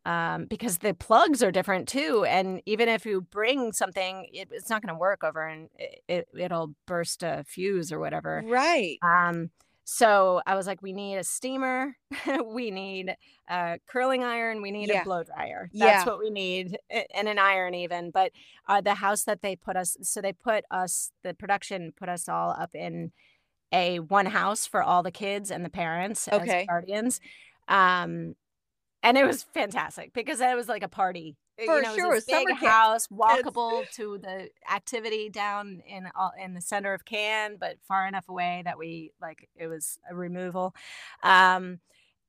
um, because the plugs are different too and even if you bring something it, it's not going to work over and it, it, will burst a fuse or whatever. Right. Um so i was like we need a steamer we need a curling iron we need yeah. a blow dryer that's yeah. what we need and an iron even but uh, the house that they put us so they put us the production put us all up in a one house for all the kids and the parents okay. as guardians. Um, and it was fantastic because it was like a party. For you know, sure, it was big house, walkable to the activity down in in the center of Cannes, but far enough away that we like it was a removal. Um,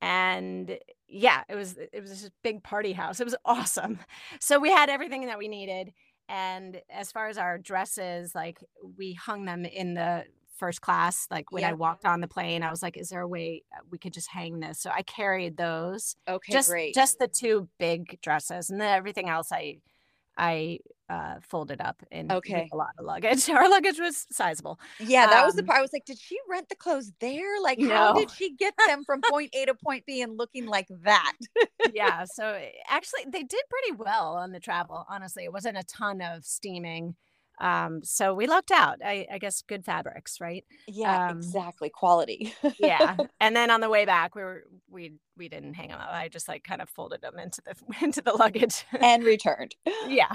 and yeah, it was it was this big party house. It was awesome. So we had everything that we needed. And as far as our dresses, like we hung them in the first class like when yeah. i walked on the plane i was like is there a way uh, we could just hang this? So i carried those okay just great. just the two big dresses and then everything else i i uh folded up in okay. a lot of luggage. Our luggage was sizable yeah that um, was the um part i was like did she rent the clothes there? Like how did she get them from point a to point b and looking like that? Yeah so eh, actually they did pretty well on the travel honestly it wasn't a ton of steaming um, so we lucked out. I, I guess good fabrics, right? Yeah, um, exactly. Quality. yeah. And then on the way back, we were we we didn't hang them up. I just like kind of folded them into the into the luggage and returned. yeah.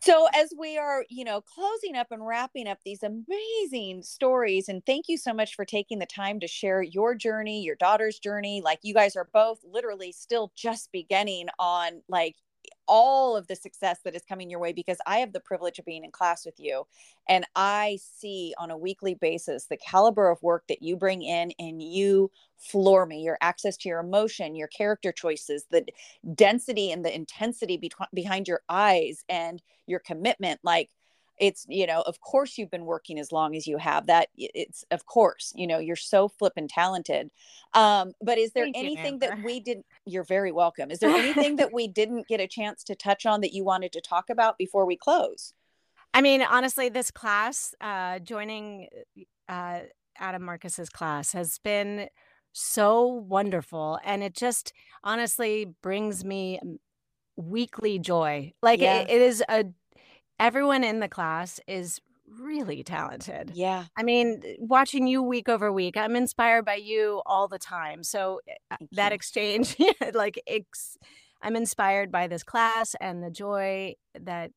So as we are, you know, closing up and wrapping up these amazing stories, and thank you so much for taking the time to share your journey, your daughter's journey. Like you guys are both literally still just beginning on like all of the success that is coming your way because I have the privilege of being in class with you. And I see on a weekly basis the caliber of work that you bring in and you floor me. Your access to your emotion, your character choices, the density and the intensity be- behind your eyes, and your commitment. Like, it's you know of course you've been working as long as you have that it's of course you know you're so flippin' talented um but is there Thank anything you, that we didn't you're very welcome is there anything that we didn't get a chance to touch on that you wanted to talk about before we close i mean honestly this class uh joining uh adam marcus's class has been so wonderful and it just honestly brings me weekly joy like yeah. it, it is a everyone in the class is really talented. Yeah. I mean, watching you week over week, I'm inspired by you all the time. So eh, uh, Thank that you. exchange, like, ex- I'm inspired by this class and the joy that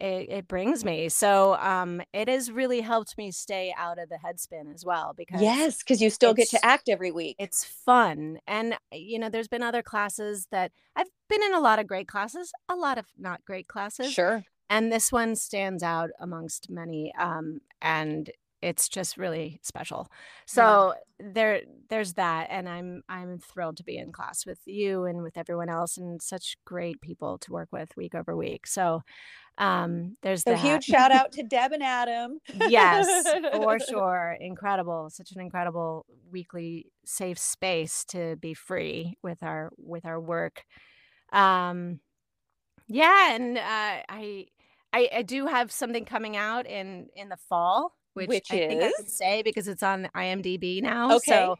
it, it brings me. So um, it has really helped me stay out of the headspin as well. Because yes, because you still get to act every week. It's fun, and you know, there's been other classes that I've been in a lot of great classes, a lot of not great classes. Sure and this one stands out amongst many um, and it's just really special. So yeah. there there's that and i'm i'm thrilled to be in class with you and with everyone else and such great people to work with week over week. So um there's a huge shout out to deb and adam. Yes for sure. Incredible such an incredible weekly safe space to be free with our with our work. Um yeah and uh, i I, I do have something coming out in in the fall, which, which I is think I can say because it's on IMDb now. Okay. So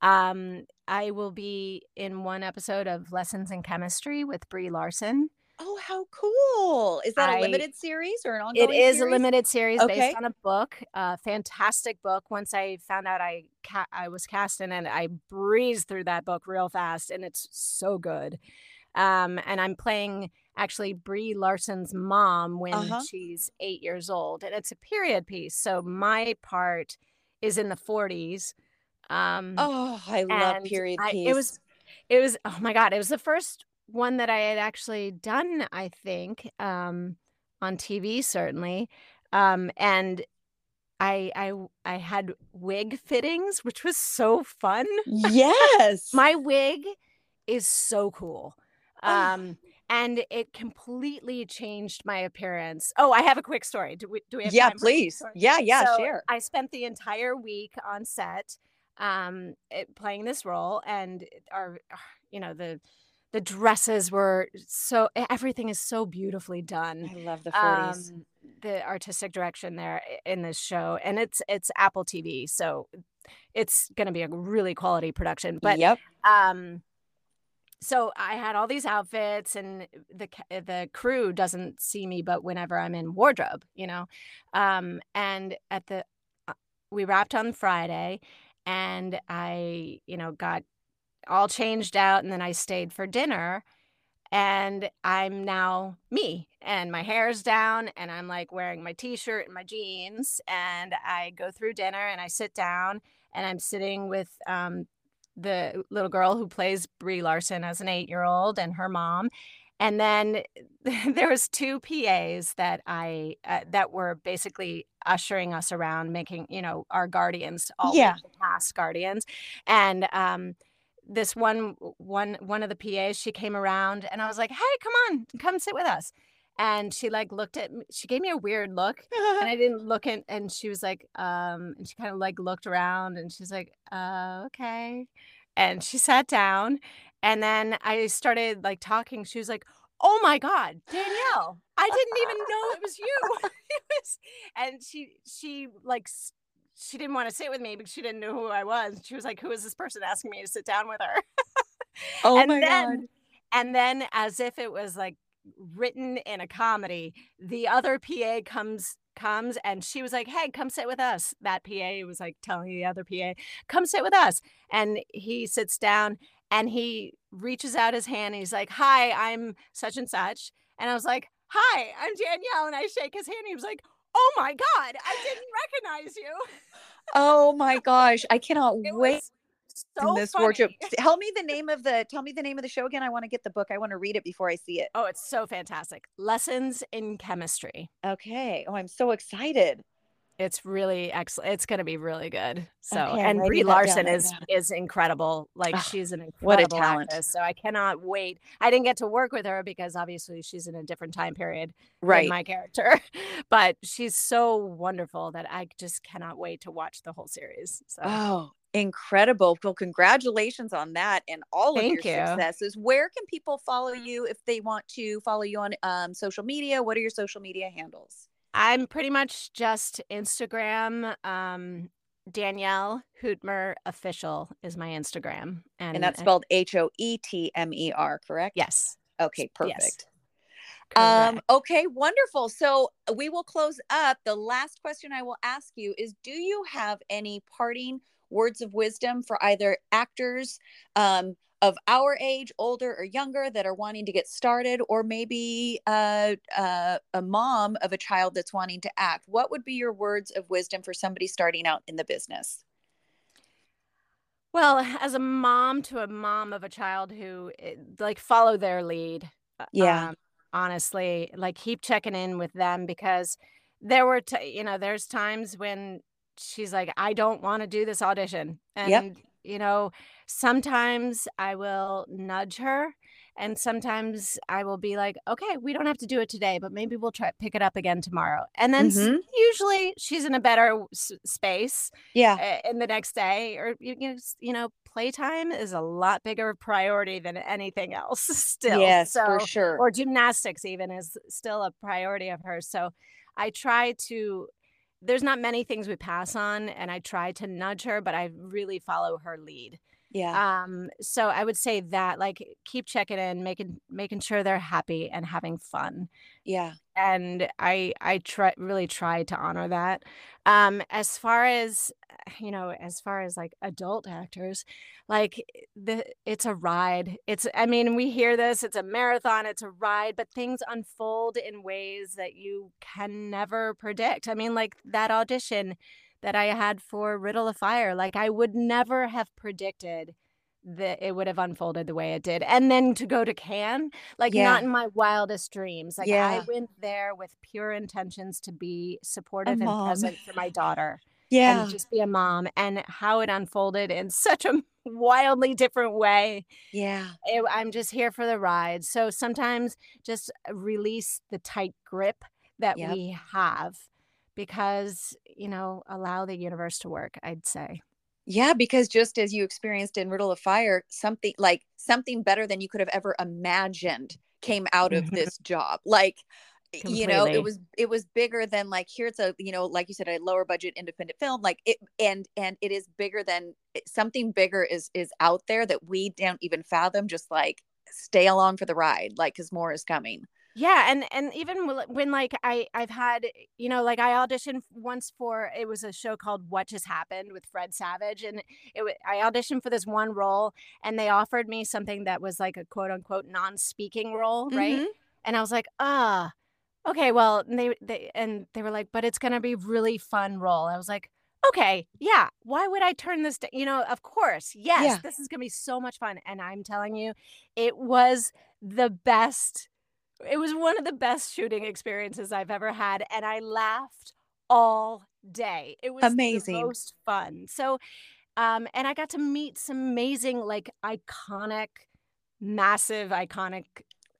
um I will be in one episode of Lessons in Chemistry with Brie Larson. Oh, how cool. Is that I, a limited series or an ongoing It is series? a limited series okay. based on a book, a fantastic book. Once I found out I ca- I was cast in it, I breezed through that book real fast and it's so good. Um, and I'm playing actually Brie Larson's mom when uh-huh. she's eight years old. And it's a period piece. So my part is in the 40s. Um, oh, I love period I, piece. It was, it was, oh my God, it was the first one that I had actually done, I think, um, on TV, certainly. Um, and I I I had wig fittings, which was so fun. Yes. My wig is so cool. Um and it completely changed my appearance. Oh, I have a quick story. Do we do we have yeah, time for a quick please. Yeah, yeah, so share. I spent the entire week on set um it, playing this role and our you know the the dresses were so everything is so beautifully done I love the 40s. um the artistic direction there in this show and it's it's apple tv so it's going to be a really quality production but yep. um so i had all these outfits and the the crew doesn't see me but whenever i'm in wardrobe you know? Um and at the uh, we wrapped on friday and i you know got all changed out and then i stayed for dinner and i'm now me and my hair's down and i'm like wearing my t-shirt and my jeans and i go through dinner and i sit down and i'm sitting with um, the little girl who plays Brie Larson as an eight-year-old and her mom. And then there was two PAs that I uh, that were basically ushering us around, making you know our guardians, all Yeah. the past guardians, and um, this one one one of the PAs she came around and I was like, hey, come on, come sit with us. And she like looked at me, she gave me a weird look and I didn't look in and she was like, um, and she kind of like looked around and she's like, uh, okay. And she sat down and then I started like talking. She was like, Oh my God, Danielle, I didn't even know it was you. it was, and she she like she didn't want to sit with me because she didn't know who I was. She was like, Who is this person asking me to sit down with her? oh and my then god. and then as if it was like written in a comedy the other pa comes comes and she was like hey come sit with us. That pa was like telling the other pa come sit with us. And he sits down and he reaches out his hand and he's like hi i'm such and such. And i was like hi i'm danielle. And i shake his hand and he was like oh my god i didn't recognize you. Oh my gosh. I cannot it wait was in so this wardrobe. Tell me the name of the tell me the name of the show again. I want to get the book. I want to read it before I see it. oh it's so fantastic lessons in chemistry Okay. Oh, I'm so excited. It's really excellent. It's going to be really good. So, Okay, and Brie that down Larson is is incredible. Like she's an incredible talent. actress. So I cannot wait. I didn't get to work with her because obviously she's in a different time period than Right. my character, but she's so wonderful that I just cannot wait to watch the whole series. So Oh, incredible. Well, congratulations on that and all of your you. successes. Where can people follow you if they want to follow you on um, social media? What are your social media handles? I'm pretty much just Instagram. Um, Danielle Hoetmer official is my Instagram, and, And that's spelled H O E T M E R, correct? yes, Okay, yes, perfect. Um, okay, wonderful. So we will close up. The last question I will ask you is Do you have any parting words of wisdom for either actors um, of our age, older or younger, that are wanting to get started, or maybe uh, uh, a mom of a child that's wanting to act? What would be your words of wisdom for somebody starting out in the business? Well, as a mom to a mom of a child who eh, like follow their lead. uh, Yeah. Um, honestly, like keep checking in with them because there were, t- you know, there's times when she's like, I don't want to do this audition. Yep. And, you know, sometimes I will nudge her and sometimes I will be like, okay, we don't have to do it today, but maybe we'll try pick it up again tomorrow. And then Mhm. usually she's in a better s- space Yeah. uh, in the next day or you, you know you know playtime is a lot bigger priority than anything else still yes, so for sure. or gymnastics even is still a priority of hers so i try to there's not many things we pass on and i try to nudge her but i really follow her lead yeah. um so i would say that like keep checking in making making sure they're happy and having fun Yeah. and i i try really try to honor that um as far as you know as far as like adult actors like the it's a ride it's i mean we hear this it's a marathon it's a ride but things unfold in ways that you can never predict i mean like that audition that i had for riddle of fire like i would never have predicted that it would have unfolded the way it did. And then to go to Cannes, like Yeah. not in my wildest dreams. Like I went there with pure intentions to be supportive and present for my daughter Yeah. and just be a mom. And how it unfolded in such a wildly different way. Yeah. It, I'm just here for the ride. So sometimes just release the tight grip that Yep. we have because, you know, allow the universe to work, I'd say. Yeah, because just as you experienced in Riddle of Fire, something like something better than you could have ever imagined came out of this job. Like you know, it was it was bigger than like here's a you know like you said a lower budget independent film like it and and it is bigger than eh, something bigger is is out there that we don't even fathom just like stay along for the ride like cuz more is coming. Yeah, and and even when like I I've had you know like I auditioned once for it was a show called What Just Happened with Fred Savage and it I auditioned for this one role and they offered me something that was like a quote unquote non-speaking role, right? Mhm. And I was like, "Ah, okay, well, and they they and they were like, "But it's going to be really fun role." I was like, "Okay, yeah. Why would I turn this down? You know, of course. Yes, Yeah. this is going to be so much fun." And I'm telling you, it was the best it was one of the best shooting experiences I've ever had, and I laughed all day. It was Amazing. the most fun. So, um, and I got to meet some amazing, like iconic, massive, iconic,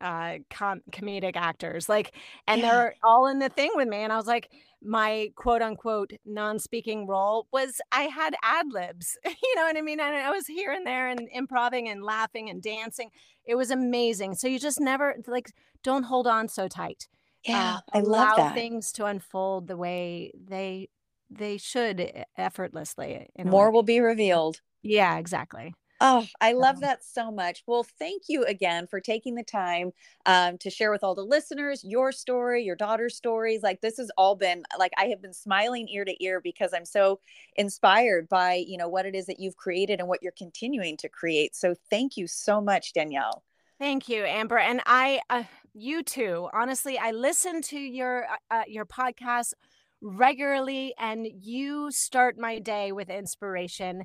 uh, com- comedic actors. Like, and Yeah. they're all in the thing with me. And I was like, my quote unquote non-speaking role was I had ad libs. you know what I mean? And I was here and there and improving and laughing and dancing. It was amazing. So you just never like don't hold on so tight. Yeah, Uh, I love allow that. things to unfold the way they they should effortlessly. More will be revealed. Yeah, exactly. Oh, I love that so much. Well, thank you again for taking the time um, to share with all the listeners your story, your daughter's stories. Like this has all been like I have been smiling ear to ear because I'm so inspired by you know what it is that you've created and what you're continuing to create. So thank you so much, Danielle. Thank you, Amber. And I, uh, you too. Honestly, I listen to your uh, uh, your podcast regularly, and you start my day with inspiration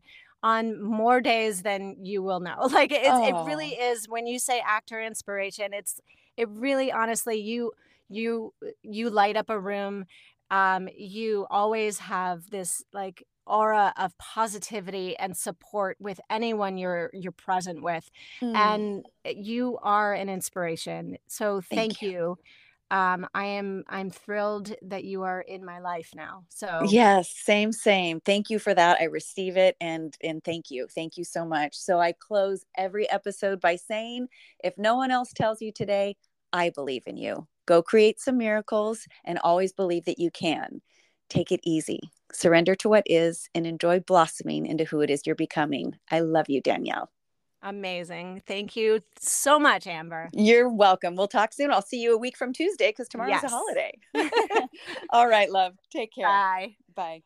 on more days than you will know. Like it's, it really is. When you say actor inspiration, it's it really, honestly, you you you light up a room. Um, you always have this like aura of positivity and support with anyone you're you're present with Mm, and you are an inspiration. So Thank thank, you. Um, I am I'm thrilled that you are in my life now. So Yes, same, same. Thank you for that. I receive it and and thank you. Thank you so much. So I close every episode by saying, if no one else tells you today, I believe in you. Go create some miracles and always believe that you can. Take it easy. Surrender to what is and enjoy blossoming into who it is you're becoming. I love you, Danielle. Amazing. Thank you so much, Amber. You're welcome. We'll talk soon. I'll see you a week from Tuesday because tomorrow's a holiday. All right, love. Take care. Bye. Bye.